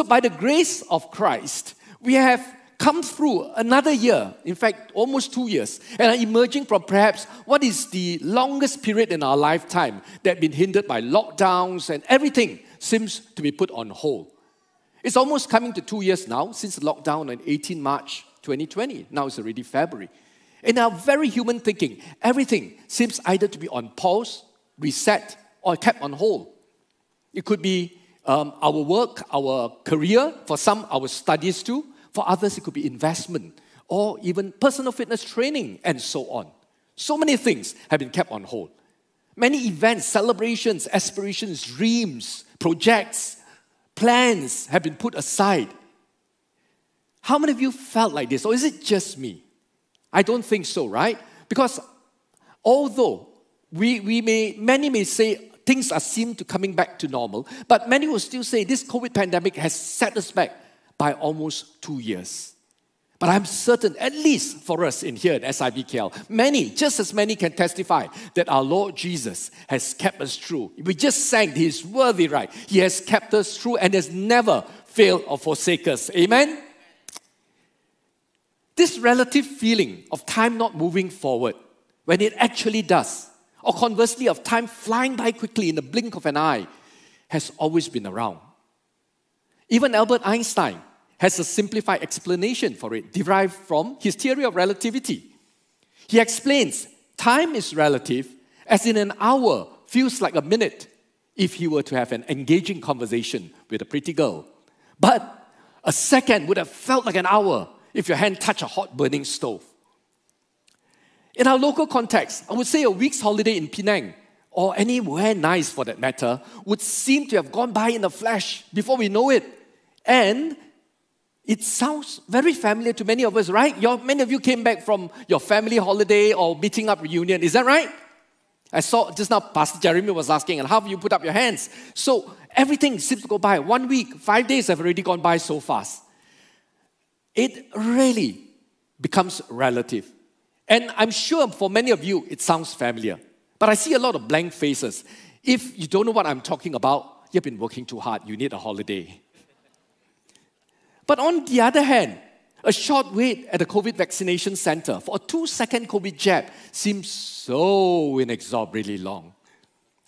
So, by the grace of Christ, we have come through another year, in fact, almost two years, and are emerging from perhaps what is the longest period in our lifetime that been hindered by lockdowns and everything seems to be put on hold. It's almost coming to two years now since the lockdown on 18 March 2020. Now it's already February. In our very human thinking, everything seems either to be on pause, reset, or kept on hold. It could be um, our work, our career, for some, our studies too. For others, it could be investment or even personal fitness training and so on. So many things have been kept on hold. Many events, celebrations, aspirations, dreams, projects, plans have been put aside. How many of you felt like this? Or is it just me? I don't think so, right? Because although we, we may, many may say things are seem to coming back to normal, but many will still say this COVID pandemic has set us back by almost two years. But I'm certain, at least for us in here at SIBKL, many, just as many can testify that our Lord Jesus has kept us through. We just sang, He is worthy, right? He has kept us through and has never failed or forsake us. Amen? This relative feeling of time not moving forward, when it actually does, or conversely, of time flying by quickly in the blink of an eye, has always been around. Even Albert Einstein has a simplified explanation for it, derived from his theory of relativity. He explains time is relative, as in an hour feels like a minute if he were to have an engaging conversation with a pretty girl. But a second would have felt like an hour if your hand touched a hot burning stove. In our local context, I would say a week's holiday in Penang, or anywhere nice for that matter, would seem to have gone by in a flash before we know it. And it sounds very familiar to many of us, right? Your, many of you came back from your family holiday or meeting up reunion, is that right? I saw just now Pastor Jeremy was asking, and how have you put up your hands? So everything seems to go by. One week, five days have already gone by so fast. It really becomes relative. And I'm sure for many of you, it sounds familiar. But I see a lot of blank faces. If you don't know what I'm talking about, you've been working too hard, you need a holiday. But on the other hand, a short wait at a COVID vaccination center for a two second COVID jab seems so inexorably long.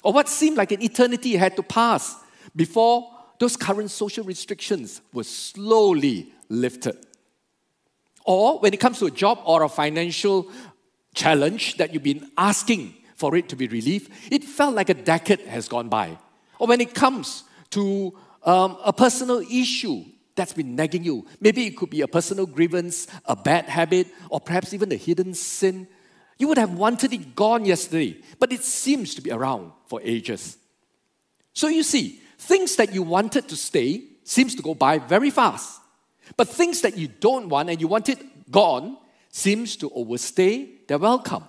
Or what seemed like an eternity had to pass before those current social restrictions were slowly lifted. Or when it comes to a job or a financial challenge that you've been asking for it to be relieved, it felt like a decade has gone by. Or when it comes to um, a personal issue that's been nagging you, maybe it could be a personal grievance, a bad habit, or perhaps even a hidden sin. You would have wanted it gone yesterday, but it seems to be around for ages. So you see, things that you wanted to stay seems to go by very fast. But things that you don't want and you want it gone seems to overstay their welcome.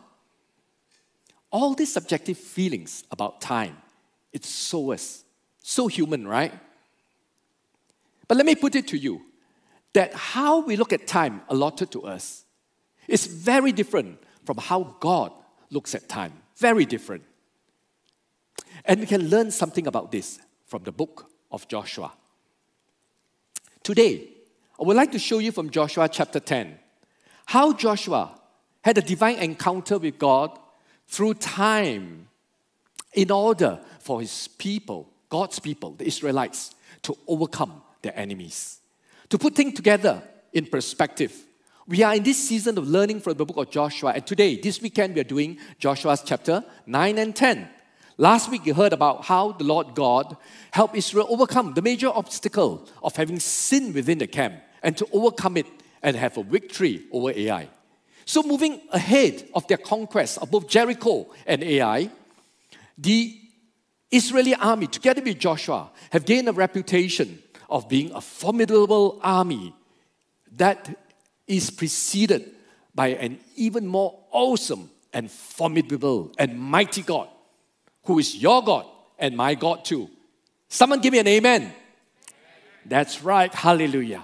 All these subjective feelings about time, it's so us, so human, right? But let me put it to you that how we look at time allotted to us is very different from how God looks at time. Very different. And we can learn something about this from the book of Joshua. Today, I would like to show you from Joshua chapter 10 how Joshua had a divine encounter with God through time in order for his people, God's people, the Israelites, to overcome their enemies. To put things together in perspective, we are in this season of learning from the book of Joshua, and today, this weekend, we are doing Joshua's chapter 9 and 10. Last week, you heard about how the Lord God helped Israel overcome the major obstacle of having sin within the camp and to overcome it and have a victory over Ai. So, moving ahead of their conquest of both Jericho and Ai, the Israeli army, together with Joshua, have gained a reputation of being a formidable army that is preceded by an even more awesome and formidable and mighty God who is your God and my God too. Someone give me an amen. amen. That's right. Hallelujah.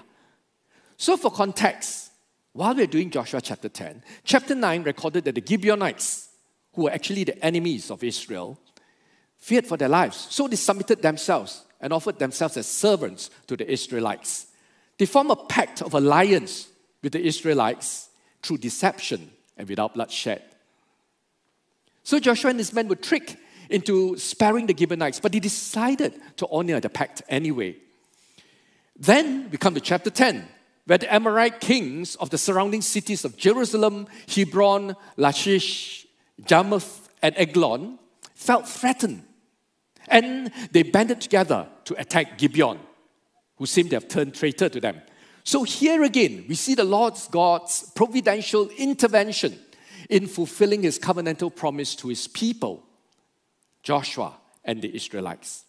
So, for context, while we're doing Joshua chapter 10, chapter 9 recorded that the Gibeonites, who were actually the enemies of Israel, feared for their lives. So they submitted themselves and offered themselves as servants to the Israelites. They formed a pact of alliance with the Israelites through deception and without bloodshed. So Joshua and his men were tricked into sparing the Gibeonites, but they decided to honor the pact anyway. Then we come to chapter 10, where the Amorite kings of the surrounding cities of Jerusalem, Hebron, Lachish, Jarmuth, and Eglon felt threatened. And they banded together to attack Gibeon, who seemed to have turned traitor to them. So here again, we see the Lord's God's providential intervention in fulfilling his covenantal promise to his people, Joshua and the Israelites.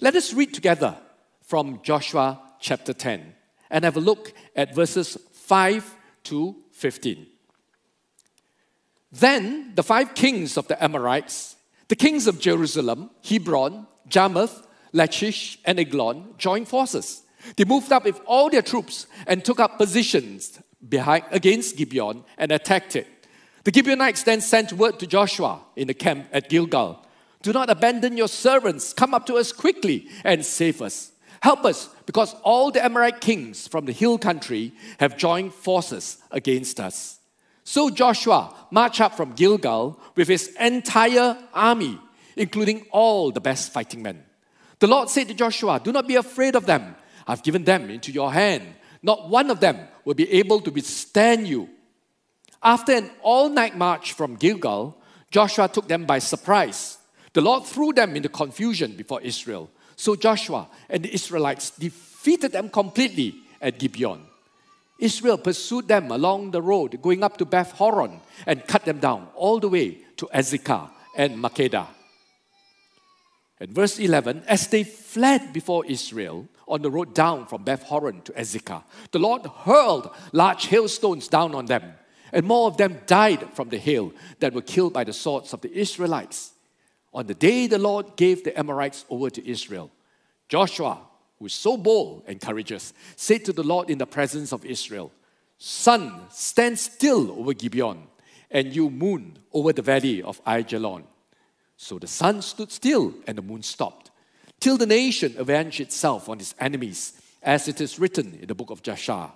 Let us read together from Joshua chapter 10 and have a look at verses 5 to 15. Then the five kings of the Amorites, the kings of Jerusalem, Hebron, Jarmuth, Lachish, and Eglon, joined forces. They moved up with all their troops and took up positions behind, against Gibeon and attacked it. The Gibeonites then sent word to Joshua in the camp at Gilgal Do not abandon your servants. Come up to us quickly and save us. Help us, because all the Amorite kings from the hill country have joined forces against us. So Joshua marched up from Gilgal with his entire army, including all the best fighting men. The Lord said to Joshua, Do not be afraid of them. I've given them into your hand. Not one of them will be able to withstand you. After an all night march from Gilgal, Joshua took them by surprise. The Lord threw them into confusion before Israel. So Joshua and the Israelites defeated them completely at Gibeon. Israel pursued them along the road going up to Beth Horon and cut them down all the way to Azekah and Makkedah. In verse 11, as they fled before Israel on the road down from Beth Horon to Azekah, the Lord hurled large hailstones down on them, and more of them died from the hail that were killed by the swords of the Israelites. On the day the Lord gave the Amorites over to Israel, Joshua who is so bold and courageous, said to the Lord in the presence of Israel, Sun, stand still over Gibeon, and you, moon, over the valley of Aijalon. So the sun stood still, and the moon stopped, till the nation avenged itself on its enemies, as it is written in the book of Jasher.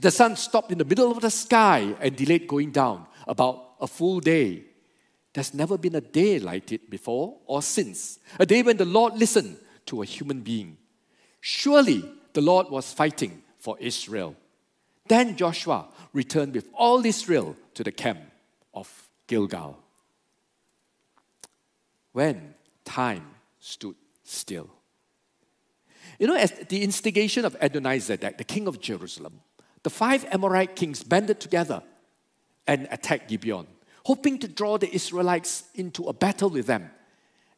The sun stopped in the middle of the sky and delayed going down about a full day. There's never been a day like it before or since, a day when the Lord listened to a human being. Surely the Lord was fighting for Israel. Then Joshua returned with all Israel to the camp of Gilgal. When time stood still. You know, at the instigation of Adonizedek, the king of Jerusalem, the five Amorite kings banded together and attacked Gibeon, hoping to draw the Israelites into a battle with them,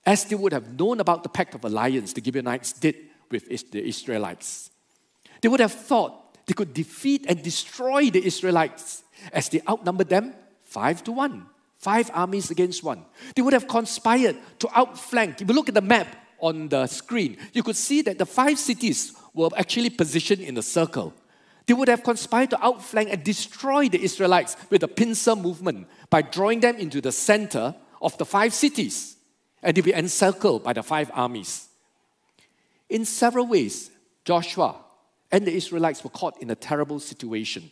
as they would have known about the pact of alliance the Gibeonites did with the Israelites. They would have thought they could defeat and destroy the Israelites as they outnumbered them five to one, five armies against one. They would have conspired to outflank. If you look at the map on the screen, you could see that the five cities were actually positioned in a circle. They would have conspired to outflank and destroy the Israelites with the pincer movement by drawing them into the center of the five cities, and they'd be encircled by the five armies. In several ways, Joshua and the Israelites were caught in a terrible situation,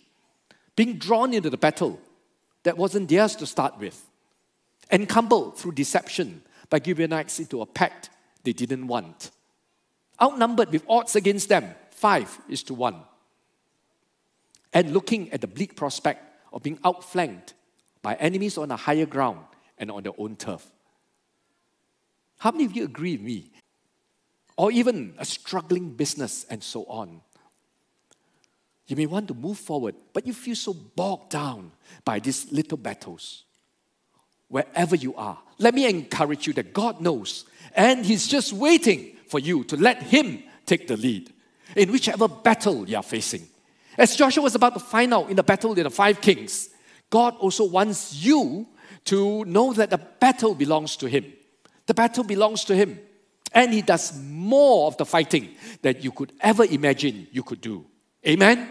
being drawn into the battle that wasn't theirs to start with, encumbered through deception by Gibeonites into a pact they didn't want. Outnumbered with odds against them, five is to one. And looking at the bleak prospect of being outflanked by enemies on a higher ground and on their own turf. How many of you agree with me or even a struggling business and so on. You may want to move forward, but you feel so bogged down by these little battles. Wherever you are, let me encourage you that God knows, and He's just waiting for you to let Him take the lead in whichever battle you are facing. As Joshua was about to find out in the battle with the five kings, God also wants you to know that the battle belongs to Him. The battle belongs to Him and he does more of the fighting that you could ever imagine you could do. Amen?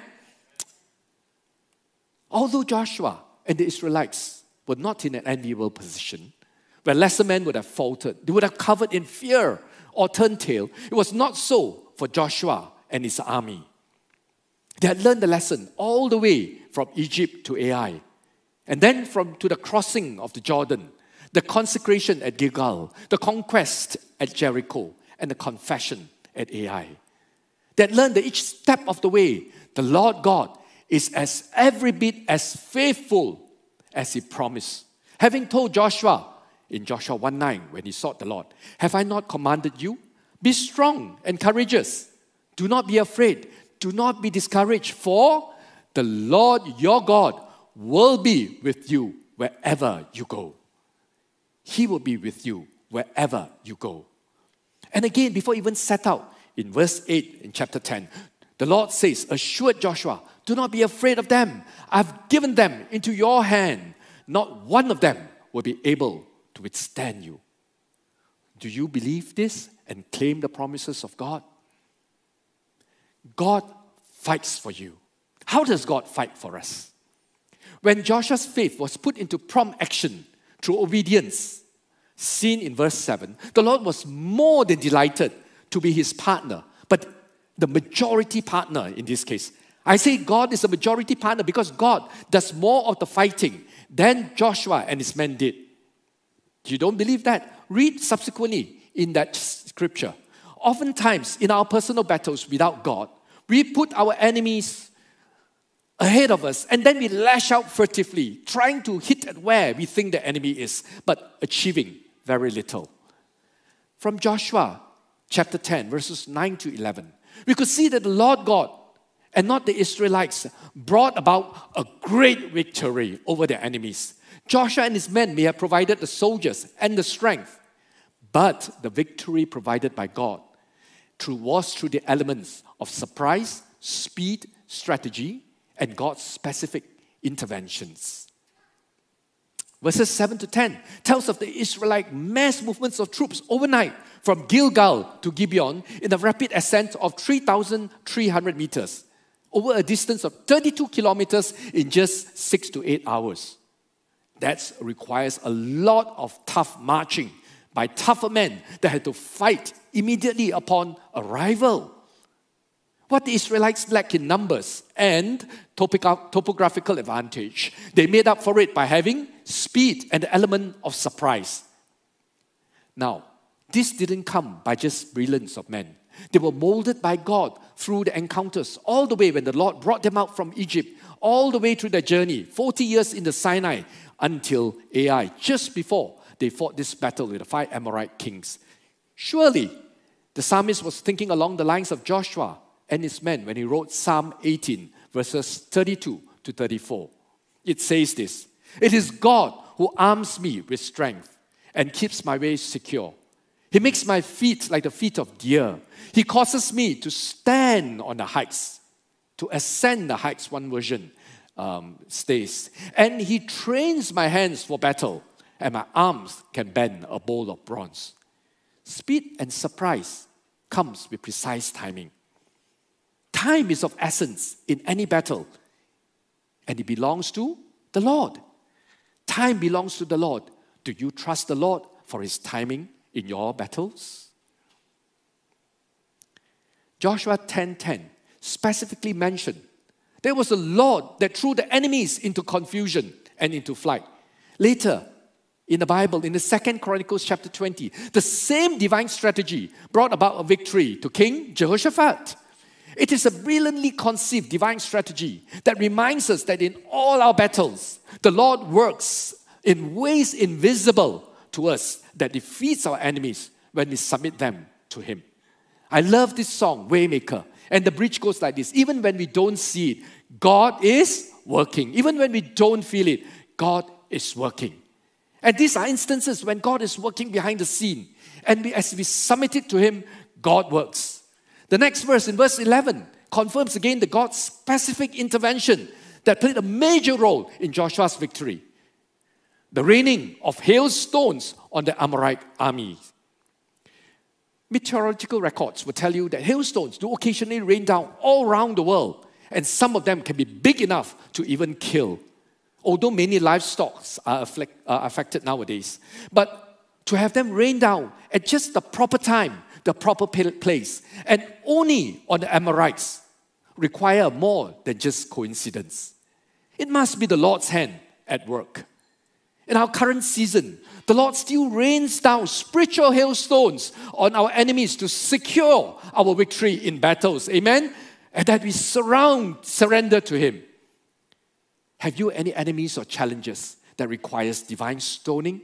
Although Joshua and the Israelites were not in an enviable position, where lesser men would have faltered. They would have covered in fear or turned tail. It was not so for Joshua and his army. They had learned the lesson all the way from Egypt to Ai, and then from to the crossing of the Jordan, the consecration at Gilgal, the conquest at Jericho, and the confession at Ai. They had learned that each step of the way, the Lord God is as every bit as faithful as he promised. Having told Joshua in Joshua 1 9, when he sought the Lord, Have I not commanded you? Be strong and courageous. Do not be afraid. Do not be discouraged, for the Lord your God will be with you wherever you go. He will be with you wherever you go. And again, before even set out in verse 8 in chapter 10, the Lord says, Assured Joshua, do not be afraid of them. I've given them into your hand. Not one of them will be able to withstand you. Do you believe this and claim the promises of God? God fights for you. How does God fight for us? When Joshua's faith was put into prompt action through obedience, seen in verse 7, the Lord was more than delighted to be his partner, but the majority partner in this case. I say God is a majority partner because God does more of the fighting than Joshua and his men did. You don't believe that? Read subsequently in that scripture. Oftentimes, in our personal battles without God, we put our enemies ahead of us and then we lash out furtively, trying to hit at where we think the enemy is, but achieving very little. From Joshua chapter 10, verses 9 to 11, we could see that the Lord God and not the Israelites brought about a great victory over their enemies. Joshua and his men may have provided the soldiers and the strength, but the victory provided by God through, was through the elements of surprise, speed, strategy, and God's specific interventions. Verses 7 to 10 tells of the Israelite mass movements of troops overnight from Gilgal to Gibeon in a rapid ascent of 3,300 meters over a distance of 32 kilometers in just six to eight hours. That requires a lot of tough marching by tougher men that had to fight immediately upon arrival. What the Israelites lack in numbers and topographical advantage, they made up for it by having speed and the element of surprise. Now, this didn't come by just brilliance of men. They were molded by God through the encounters, all the way when the Lord brought them out from Egypt, all the way through their journey, 40 years in the Sinai until Ai, just before they fought this battle with the five Amorite kings. Surely, the psalmist was thinking along the lines of Joshua and his men when he wrote Psalm 18, verses 32 to 34. It says this It is God who arms me with strength and keeps my ways secure. He makes my feet like the feet of deer. He causes me to stand on the heights, to ascend the heights, one version um, states. And He trains my hands for battle, and my arms can bend a bowl of bronze. Speed and surprise comes with precise timing. Time is of essence in any battle, and it belongs to the Lord. Time belongs to the Lord. Do you trust the Lord for His timing in your battles? Joshua 10:10 specifically mentioned there was a Lord that threw the enemies into confusion and into flight. Later in the Bible, in the Second Chronicles chapter 20, the same divine strategy brought about a victory to King Jehoshaphat. It is a brilliantly conceived divine strategy that reminds us that in all our battles, the Lord works in ways invisible to us that defeats our enemies when we submit them to Him. I love this song, Waymaker. And the bridge goes like this Even when we don't see it, God is working. Even when we don't feel it, God is working. And these are instances when God is working behind the scene. And we, as we submit it to Him, God works. The next verse, in verse 11, confirms again the God's specific intervention that played a major role in Joshua's victory the raining of hailstones on the Amorite army. Meteorological records will tell you that hailstones do occasionally rain down all around the world, and some of them can be big enough to even kill. Although many livestock are, afflict, are uh, affected nowadays, but to have them rain down at just the proper time, the proper place, and only on the Amorites require more than just coincidence. It must be the Lord's hand at work. In our current season, the Lord still rains down spiritual hailstones on our enemies to secure our victory in battles. Amen? And that we surround, surrender to Him. Have you any enemies or challenges that requires divine stoning?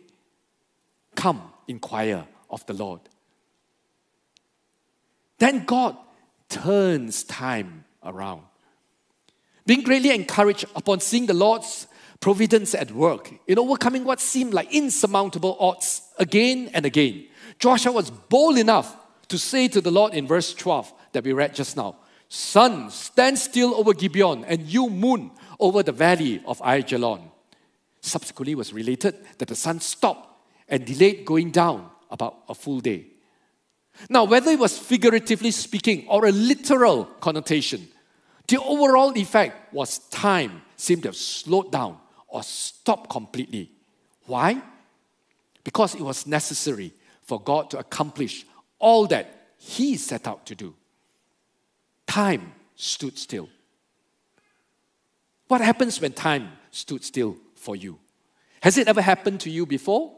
Come, inquire of the Lord. Then God turns time around. Being greatly encouraged upon seeing the Lord's providence at work in overcoming what seemed like insurmountable odds again and again, Joshua was bold enough to say to the Lord in verse 12 that we read just now Sun, stand still over Gibeon, and you, moon, over the valley of Aijalon. Subsequently, was related that the sun stopped and delayed going down about a full day. Now, whether it was figuratively speaking or a literal connotation, the overall effect was time seemed to have slowed down or stopped completely. Why? Because it was necessary for God to accomplish all that He set out to do. Time stood still. What happens when time stood still for you? Has it ever happened to you before?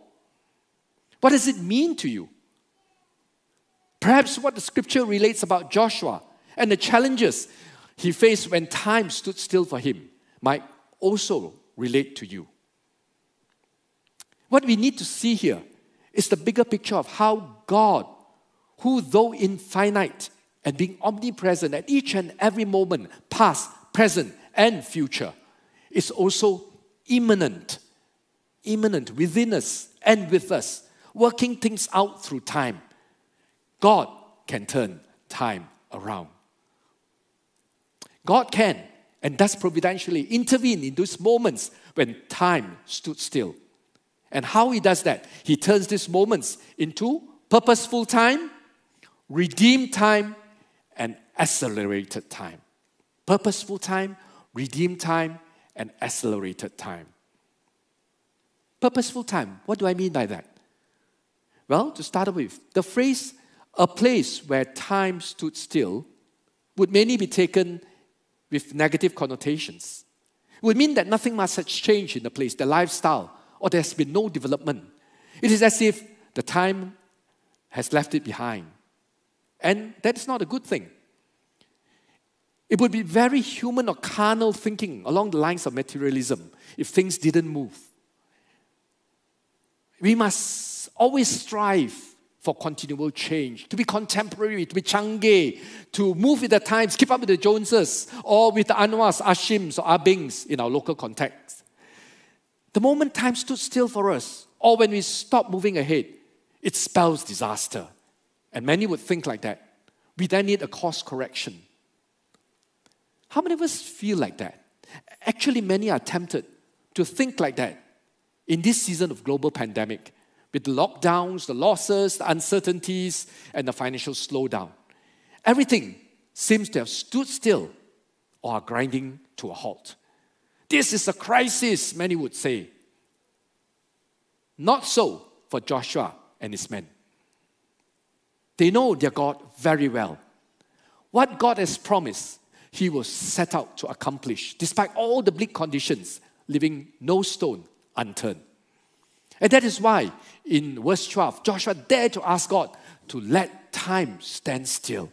What does it mean to you? Perhaps what the scripture relates about Joshua and the challenges he faced when time stood still for him might also relate to you. What we need to see here is the bigger picture of how God, who though infinite and being omnipresent at each and every moment, past, present, and future, is also immanent, immanent within us and with us, working things out through time. God can turn time around. God can and does providentially intervene in those moments when time stood still. And how He does that? He turns these moments into purposeful time, redeemed time, and accelerated time. Purposeful time, redeemed time, and accelerated time. Purposeful time, what do I mean by that? Well, to start with, the phrase a place where time stood still would mainly be taken with negative connotations. It would mean that nothing much has changed in the place, the lifestyle, or there's been no development. It is as if the time has left it behind. And that is not a good thing. It would be very human or carnal thinking along the lines of materialism if things didn't move. We must always strive for continual change, to be contemporary, to be change, to move with the times, keep up with the Joneses, or with the Anwars, Ashims, or Abings in our local context. The moment time stood still for us, or when we stop moving ahead, it spells disaster. And many would think like that. We then need a course correction. How many of us feel like that? Actually, many are tempted to think like that in this season of global pandemic with the lockdowns, the losses, the uncertainties, and the financial slowdown. Everything seems to have stood still or are grinding to a halt. This is a crisis, many would say. Not so for Joshua and his men. They know their God very well. What God has promised, He was set out to accomplish, despite all the bleak conditions, leaving no stone unturned. And that is why in verse 12, Joshua dared to ask God to let time stand still.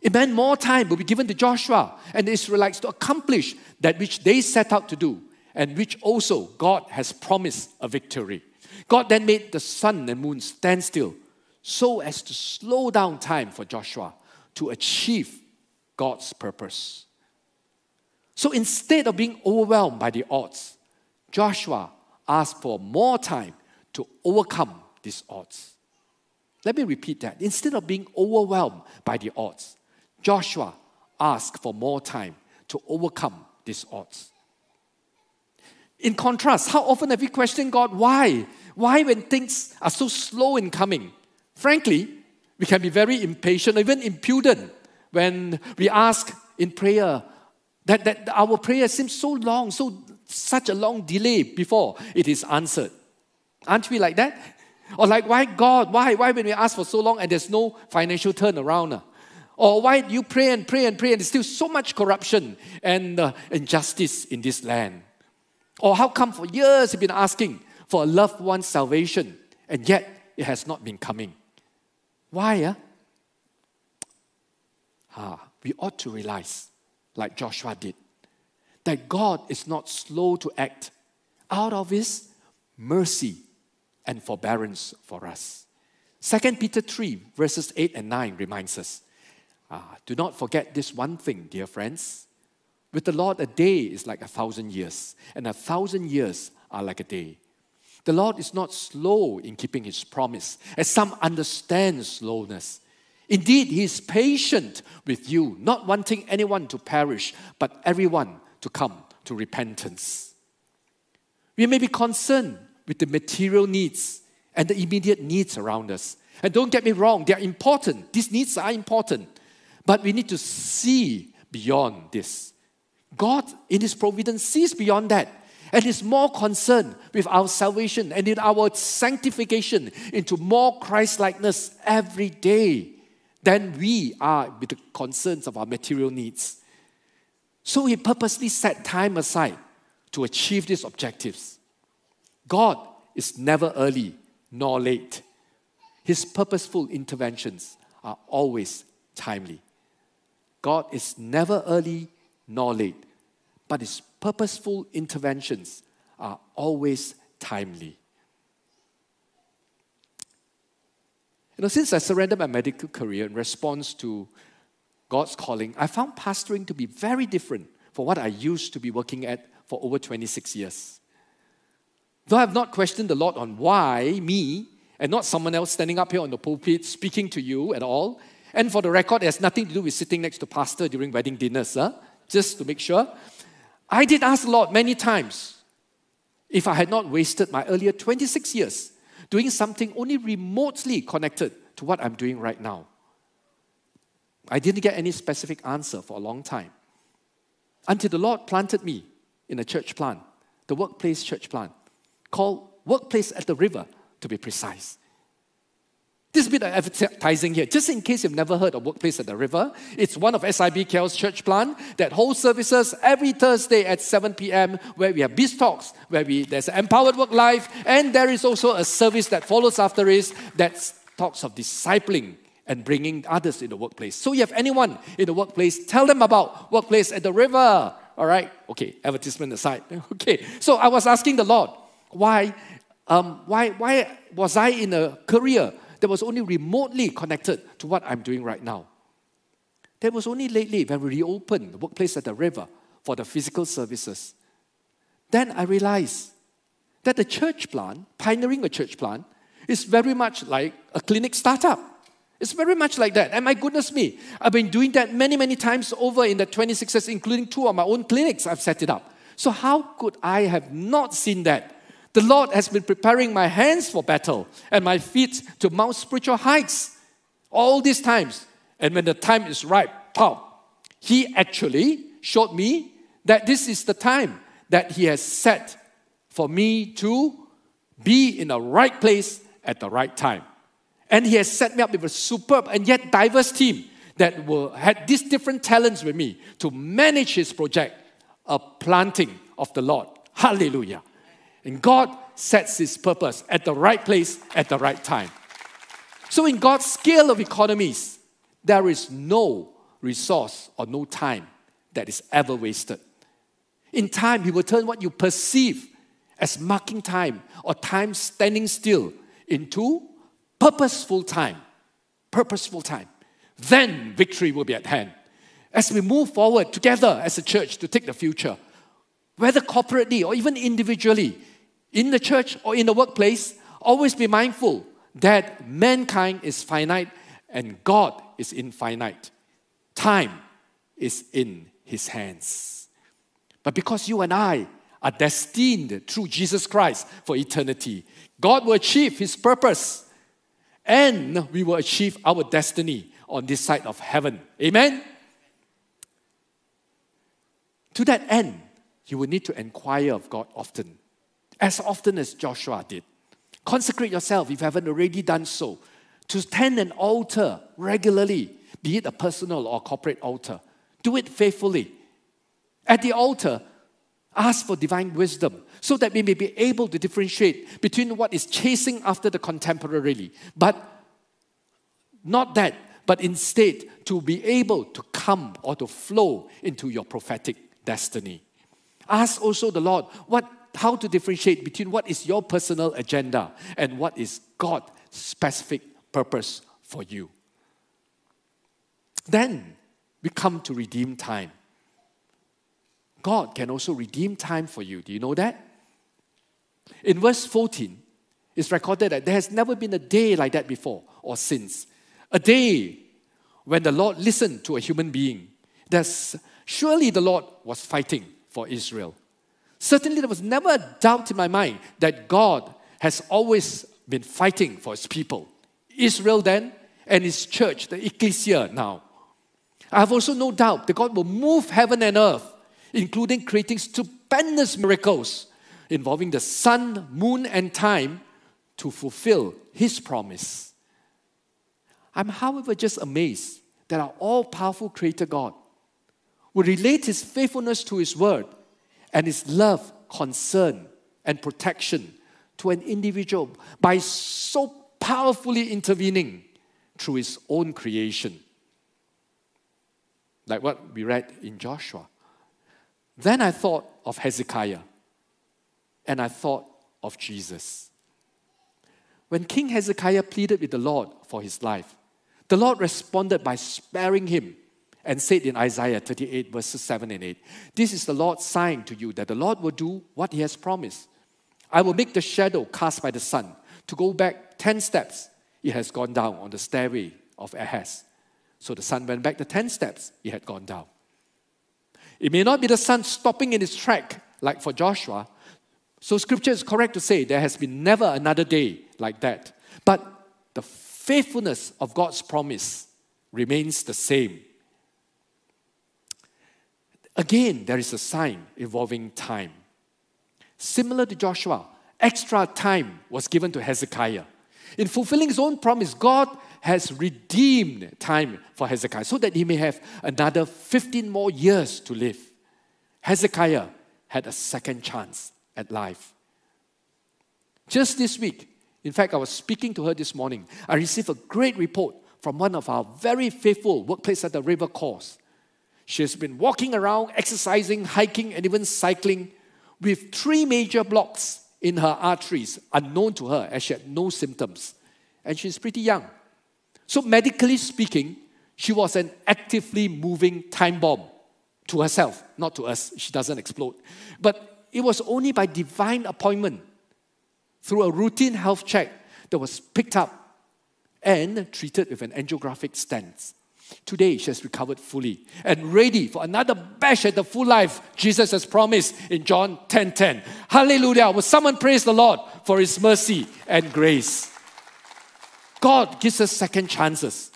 It meant more time will be given to Joshua and the Israelites to accomplish that which they set out to do, and which also God has promised a victory. God then made the sun and moon stand still so as to slow down time for Joshua to achieve God's purpose. So instead of being overwhelmed by the odds, Joshua asked for more time to overcome these odds. Let me repeat that. Instead of being overwhelmed by the odds, Joshua asked for more time to overcome these odds. In contrast, how often have we questioned God why? Why, when things are so slow in coming? Frankly, we can be very impatient, even impudent, when we ask in prayer that, that our prayer seems so long, so such a long delay before it is answered. Aren't we like that? Or like, why God? Why? Why when we ask for so long and there's no financial turnaround? Uh? Or why you pray and pray and pray and there's still so much corruption and uh, injustice in this land? Or how come for years you've been asking for a loved one's salvation and yet it has not been coming? Why? Uh? Ah, we ought to realize, like Joshua did, that God is not slow to act out of his mercy and forbearance for us. 2 Peter 3, verses 8 and 9 reminds us ah, do not forget this one thing, dear friends. With the Lord, a day is like a thousand years, and a thousand years are like a day. The Lord is not slow in keeping his promise, as some understand slowness. Indeed, he is patient with you, not wanting anyone to perish, but everyone to come to repentance. We may be concerned with the material needs and the immediate needs around us. And don't get me wrong, they are important. These needs are important. But we need to see beyond this. God, in His providence, sees beyond that and is more concerned with our salvation and in our sanctification into more Christ likeness every day than we are with the concerns of our material needs. So He purposely set time aside to achieve these objectives. God is never early nor late. His purposeful interventions are always timely. God is never early nor late, but His purposeful interventions are always timely. You know, since I surrendered my medical career in response to God's calling, I found pastoring to be very different from what I used to be working at for over 26 years. Though I have not questioned the Lord on why me and not someone else standing up here on the pulpit speaking to you at all, and for the record, it has nothing to do with sitting next to pastor during wedding dinners, huh? just to make sure. I did ask the Lord many times if I had not wasted my earlier 26 years doing something only remotely connected to what I'm doing right now. I didn't get any specific answer for a long time until the Lord planted me in a church plant, the workplace church plant, called Workplace at the River, to be precise. This bit of advertising here, just in case you've never heard of Workplace at the River, it's one of SIBKL's church plant that holds services every Thursday at 7 p.m. where we have Biz Talks, where we, there's an Empowered Work Life, and there is also a service that follows after is that talks of discipling and bringing others in the workplace. So you have anyone in the workplace, tell them about Workplace at the River. All right? Okay, advertisement aside. Okay, so I was asking the Lord, why, um, why, why was I in a career that was only remotely connected to what I'm doing right now. That was only lately when we reopened the workplace at the river for the physical services. Then I realized that the church plan, pioneering a church plan, is very much like a clinic startup. It's very much like that. And my goodness me, I've been doing that many, many times over in the 26 years, including two of my own clinics I've set it up. So, how could I have not seen that the Lord has been preparing my hands for battle and my feet to mount spiritual heights all these times. And when the time is ripe, pop, He actually showed me that this is the time that He has set for me to be in the right place at the right time. And He has set me up with a superb and yet diverse team that will had these different talents with me to manage His project, a planting of the Lord. Hallelujah. And God sets His purpose at the right place at the right time. So, in God's scale of economies, there is no resource or no time that is ever wasted. In time, He will turn what you perceive as marking time or time standing still into purposeful time. Purposeful time. Then victory will be at hand. As we move forward together as a church to take the future, whether corporately or even individually, in the church or in the workplace, always be mindful that mankind is finite and God is infinite. Time is in His hands. But because you and I are destined through Jesus Christ for eternity, God will achieve His purpose and we will achieve our destiny on this side of heaven. Amen? To that end, you will need to inquire of God often as often as Joshua did. Consecrate yourself if you haven't already done so. To tend an altar regularly, be it a personal or corporate altar. Do it faithfully. At the altar, ask for divine wisdom so that we may be able to differentiate between what is chasing after the contemporarily, but not that, but instead to be able to come or to flow into your prophetic destiny. Ask also the Lord what, how to differentiate between what is your personal agenda and what is God's specific purpose for you. Then we come to redeem time. God can also redeem time for you. Do you know that? In verse 14, it's recorded that there has never been a day like that before or since. A day when the Lord listened to a human being. There's, surely the Lord was fighting for Israel. Certainly, there was never a doubt in my mind that God has always been fighting for his people. Israel then, and his church, the ecclesia now. I have also no doubt that God will move heaven and earth, including creating stupendous miracles involving the sun, moon, and time to fulfill his promise. I'm, however, just amazed that our all powerful Creator God would relate his faithfulness to his word and his love, concern, and protection to an individual by so powerfully intervening through his own creation. Like what we read in Joshua. Then I thought of Hezekiah and I thought of Jesus. When King Hezekiah pleaded with the Lord for his life, the Lord responded by sparing him and said in Isaiah 38, verses 7 and 8, This is the Lord's sign to you that the Lord will do what he has promised. I will make the shadow cast by the sun to go back 10 steps. It has gone down on the stairway of Ahaz. So the sun went back the 10 steps, it had gone down. It may not be the sun stopping in its track like for Joshua. So scripture is correct to say there has been never another day like that. But the faithfulness of God's promise remains the same Again, there is a sign involving time. Similar to Joshua, extra time was given to Hezekiah. In fulfilling his own promise, God has redeemed time for Hezekiah so that he may have another 15 more years to live. Hezekiah had a second chance at life. Just this week, in fact, I was speaking to her this morning. I received a great report from one of our very faithful workplace at the River Course. She has been walking around, exercising, hiking, and even cycling with three major blocks in her arteries, unknown to her, as she had no symptoms. And she's pretty young. So, medically speaking, she was an actively moving time bomb to herself, not to us. She doesn't explode. But it was only by divine appointment, through a routine health check, that was picked up and treated with an angiographic stent. Today, she has recovered fully and ready for another bash at the full life Jesus has promised in John 10:10. 10, 10. Hallelujah. Will someone praise the Lord for his mercy and grace? God gives us second chances.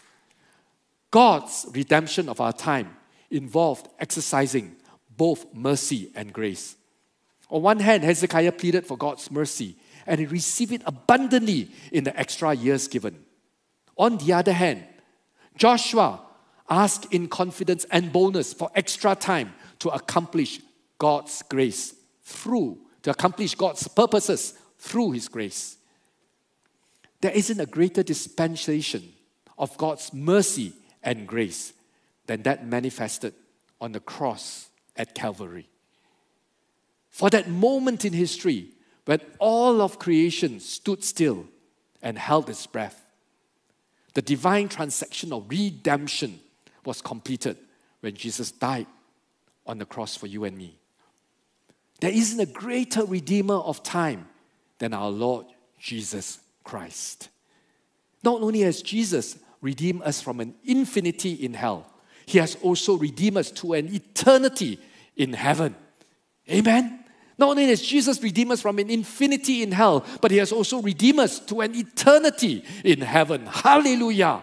God's redemption of our time involved exercising both mercy and grace. On one hand, Hezekiah pleaded for God's mercy and he received it abundantly in the extra years given. On the other hand, Joshua asked in confidence and boldness for extra time to accomplish God's grace through, to accomplish God's purposes through His grace. There isn't a greater dispensation of God's mercy and grace than that manifested on the cross at Calvary. For that moment in history when all of creation stood still and held its breath, the divine transaction of redemption was completed when Jesus died on the cross for you and me. There isn't a greater redeemer of time than our Lord Jesus Christ. Not only has Jesus redeemed us from an infinity in hell, he has also redeemed us to an eternity in heaven. Amen. Not only has Jesus redeemed us from an infinity in hell, but He has also redeemed us to an eternity in heaven. Hallelujah.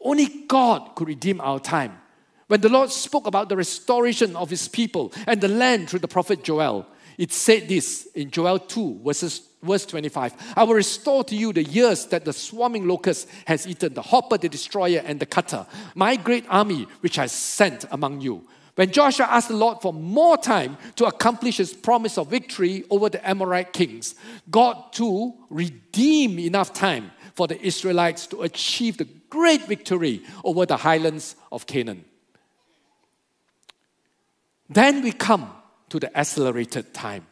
Only God could redeem our time. When the Lord spoke about the restoration of His people and the land through the prophet Joel, It said this in Joel 2, verses, verse 25 I will restore to you the years that the swarming locust has eaten, the hopper, the destroyer, and the cutter, my great army which I sent among you. When Joshua asked the Lord for more time to accomplish his promise of victory over the Amorite kings, God too redeemed enough time for the Israelites to achieve the great victory over the highlands of Canaan. Then we come to the accelerated time.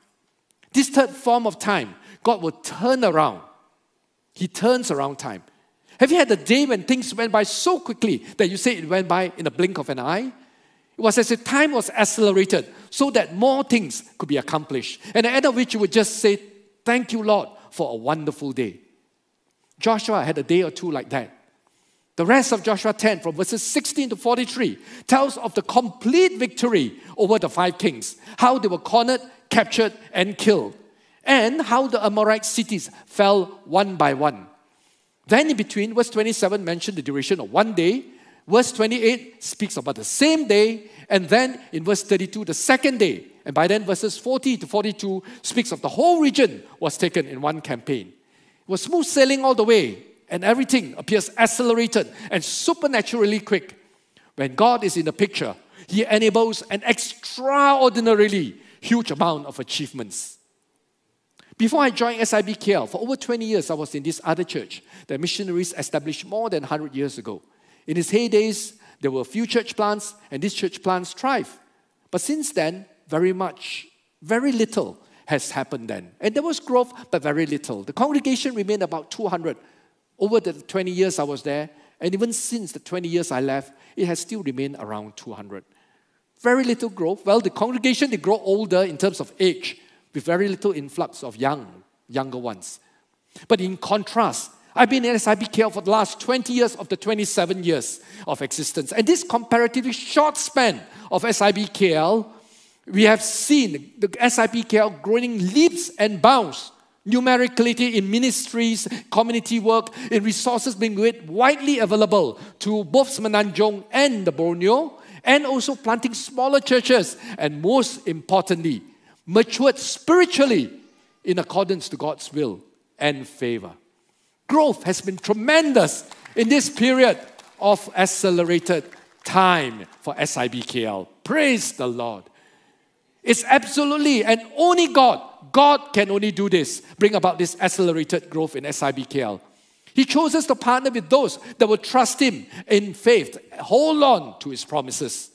This third form of time, God will turn around. He turns around time. Have you had a day when things went by so quickly that you say it went by in a blink of an eye? It was as if time was accelerated so that more things could be accomplished. And at the end of which you would just say, Thank you, Lord, for a wonderful day. Joshua had a day or two like that. The rest of Joshua 10, from verses 16 to 43, tells of the complete victory over the five kings, how they were cornered, captured, and killed, and how the Amorite cities fell one by one. Then, in between, verse 27 mentioned the duration of one day, verse 28 speaks about the same day, and then in verse 32, the second day. And by then, verses 40 to 42 speaks of the whole region was taken in one campaign. Was smooth sailing all the way and everything appears accelerated and supernaturally quick. When God is in the picture, He enables an extraordinarily huge amount of achievements. Before I joined SIBKL, for over 20 years, I was in this other church that missionaries established more than 100 years ago. In its heydays, there were a few church plants, and these church plants thrive. But since then, very much, very little has happened then. And there was growth, but very little. The congregation remained about 200 over the 20 years I was there, and even since the 20 years I left, it has still remained around 200. Very little growth. Well, the congregation, they grow older in terms of age, with very little influx of young, younger ones. But in contrast, I've been in SIBKL for the last 20 years of the 27 years of existence. And this comparatively short span of SIBKL, we have seen the SIBKL growing leaps and bounds numerically in ministries, community work, in resources being made widely available to both Semenanjung and the Borneo, and also planting smaller churches, and most importantly, matured spiritually in accordance to God's will and favor. Growth has been tremendous in this period of accelerated time for SIBKL. Praise the Lord. It's absolutely and only God God can only do this, bring about this accelerated growth in SIBKL. He chooses to partner with those that will trust Him in faith, hold on to His promises.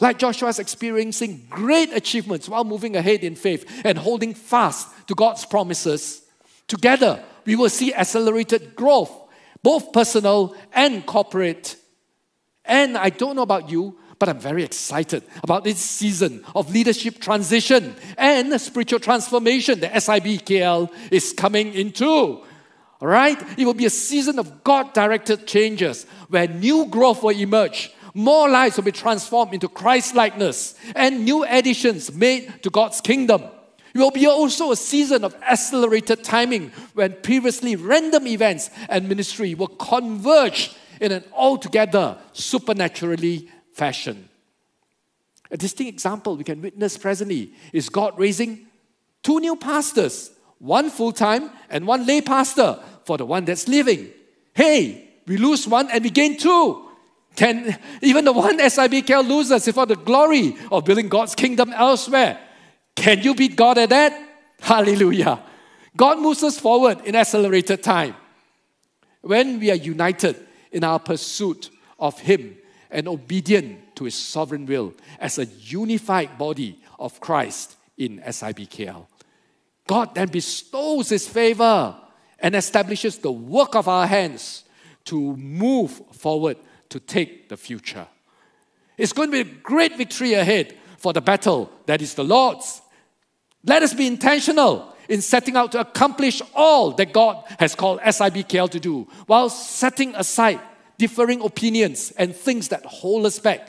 Like Joshua's experiencing great achievements while moving ahead in faith and holding fast to God's promises, together we will see accelerated growth, both personal and corporate. And I don't know about you, but I'm very excited about this season of leadership transition and spiritual transformation that SIBKL is coming into. All right? It will be a season of God directed changes where new growth will emerge. More lives will be transformed into Christ likeness and new additions made to God's kingdom. It will be also a season of accelerated timing when previously random events and ministry will converge in an altogether supernaturally fashion. A distinct example we can witness presently is God raising two new pastors, one full time and one lay pastor for the one that's living. Hey, we lose one and we gain two. Can even the one SIBKL loses for the glory of building God's kingdom elsewhere? Can you beat God at that? Hallelujah. God moves us forward in accelerated time. When we are united in our pursuit of Him, and obedient to his sovereign will as a unified body of Christ in SIBKL. God then bestows his favor and establishes the work of our hands to move forward to take the future. It's going to be a great victory ahead for the battle that is the Lord's. Let us be intentional in setting out to accomplish all that God has called SIBKL to do while setting aside differing opinions and things that hold us back.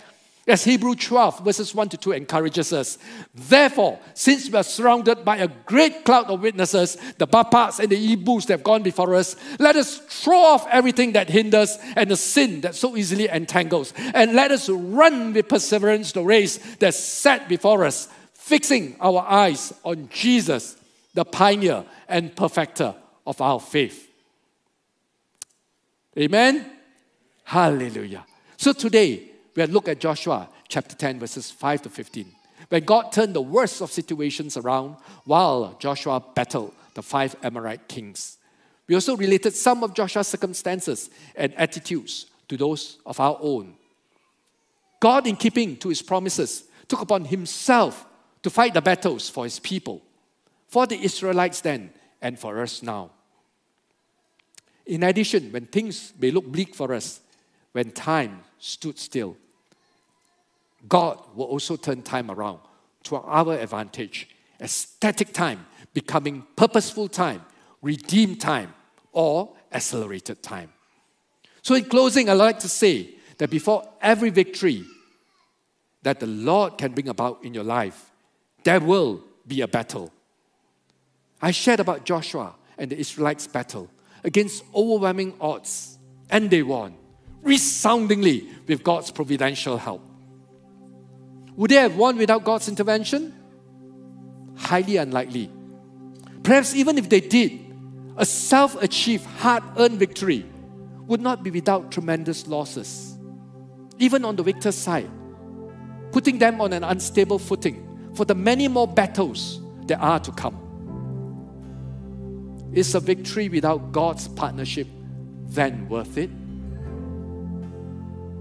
As Hebrew 12, verses 1 to 2 encourages us. Therefore, since we are surrounded by a great cloud of witnesses, the Bapas and the Ibus that have gone before us, let us throw off everything that hinders and the sin that so easily entangles. And let us run with perseverance the race that's set before us, fixing our eyes on Jesus, the pioneer and perfecter of our faith. Amen? Hallelujah. So today, we look at Joshua chapter 10, verses 5 to 15. When God turned the worst of situations around while Joshua battled the five Amorite kings. We also related some of Joshua's circumstances and attitudes to those of our own. God, in keeping to his promises, took upon himself to fight the battles for his people, for the Israelites then, and for us now. In addition, when things may look bleak for us, when time stood still, God will also turn time around to our advantage. static time becoming purposeful time, redeemed time, or accelerated time. So, in closing, I'd like to say that before every victory that the Lord can bring about in your life, there will be a battle. I shared about Joshua and the Israelites' battle against overwhelming odds, and they won resoundingly with God's providential help. Would they have won without God's intervention? Highly unlikely. Perhaps even if they did, a self achieved, hard earned victory would not be without tremendous losses. Even on the victor's side, putting them on an unstable footing for the many more battles that are to come. Is a victory without God's partnership then worth it?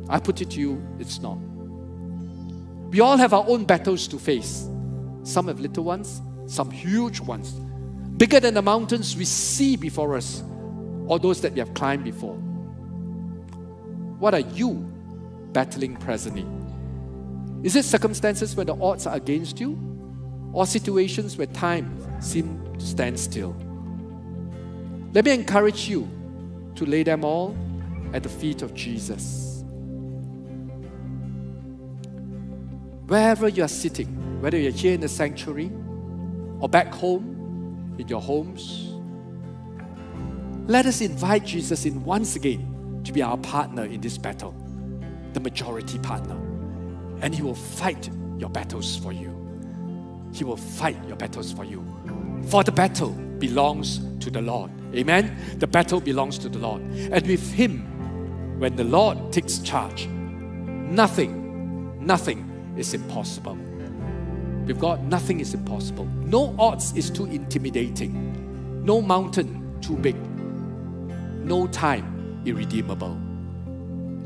I put it to you, it's not. We all have our own battles to face. Some have little ones, some huge ones, bigger than the mountains we see before us, or those that we have climbed before. What are you battling presently? Is it circumstances where the odds are against you, or situations where time seems to stand still? Let me encourage you to lay them all at the feet of Jesus. Wherever you are sitting, whether you're here in the sanctuary or back home in your homes, let us invite Jesus in once again to be our partner in this battle, the majority partner. And He will fight your battles for you. He will fight your battles for you. For the battle belongs to the Lord. Amen? The battle belongs to the Lord. And with Him, when the Lord takes charge, nothing, nothing is impossible. With God, nothing is impossible. No odds is too intimidating. No mountain too big. No time irredeemable.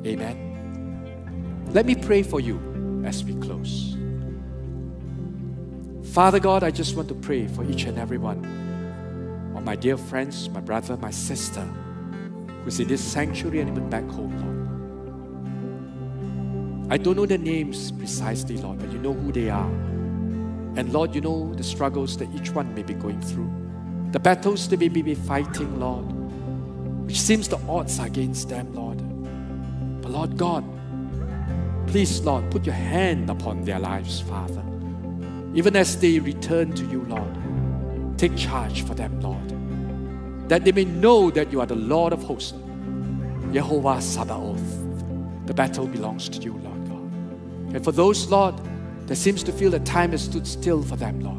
Amen. Let me pray for you as we close. Father God, I just want to pray for each and every one of my dear friends, my brother, my sister, who's in this sanctuary and even back home, Lord. I don't know their names precisely, Lord, but you know who they are. And Lord, you know the struggles that each one may be going through, the battles they may be fighting, Lord, which seems the odds are against them, Lord. But Lord God, please, Lord, put your hand upon their lives, Father. Even as they return to you, Lord, take charge for them, Lord. That they may know that you are the Lord of hosts, Jehovah Sabaoth. The battle belongs to you, Lord. And for those, Lord, that seems to feel that time has stood still for them, Lord,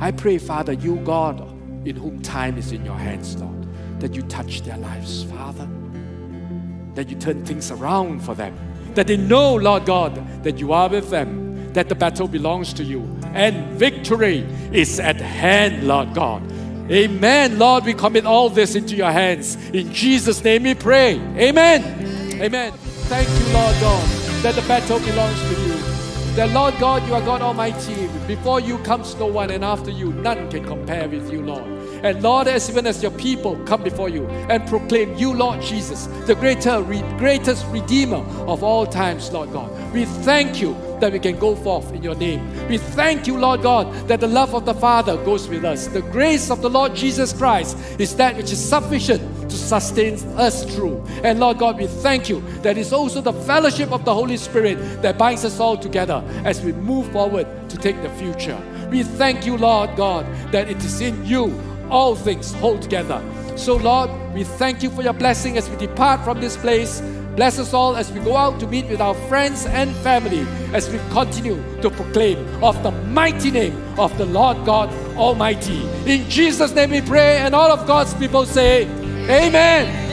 I pray, Father, you, God, in whom time is in your hands, Lord, that you touch their lives, Father, that you turn things around for them, that they know, Lord God, that you are with them, that the battle belongs to you, and victory is at hand, Lord God. Amen. Lord, we commit all this into your hands. In Jesus' name we pray. Amen. Amen. Thank you, Lord God that the battle belongs to you. That Lord God, you are God Almighty. Before you comes no one, and after you, none can compare with you, Lord. And Lord, as even as your people come before you and proclaim you, Lord Jesus, the greater, re- greatest Redeemer of all times, Lord God, we thank you that we can go forth in your name. We thank you, Lord God, that the love of the Father goes with us. The grace of the Lord Jesus Christ is that which is sufficient to sustain us through. And Lord God, we thank you that it's also the fellowship of the Holy Spirit that binds us all together as we move forward to take the future. We thank you, Lord God, that it is in you all things hold together. So, Lord, we thank you for your blessing as we depart from this place Bless us all as we go out to meet with our friends and family as we continue to proclaim of the mighty name of the Lord God Almighty. In Jesus' name we pray, and all of God's people say, Amen.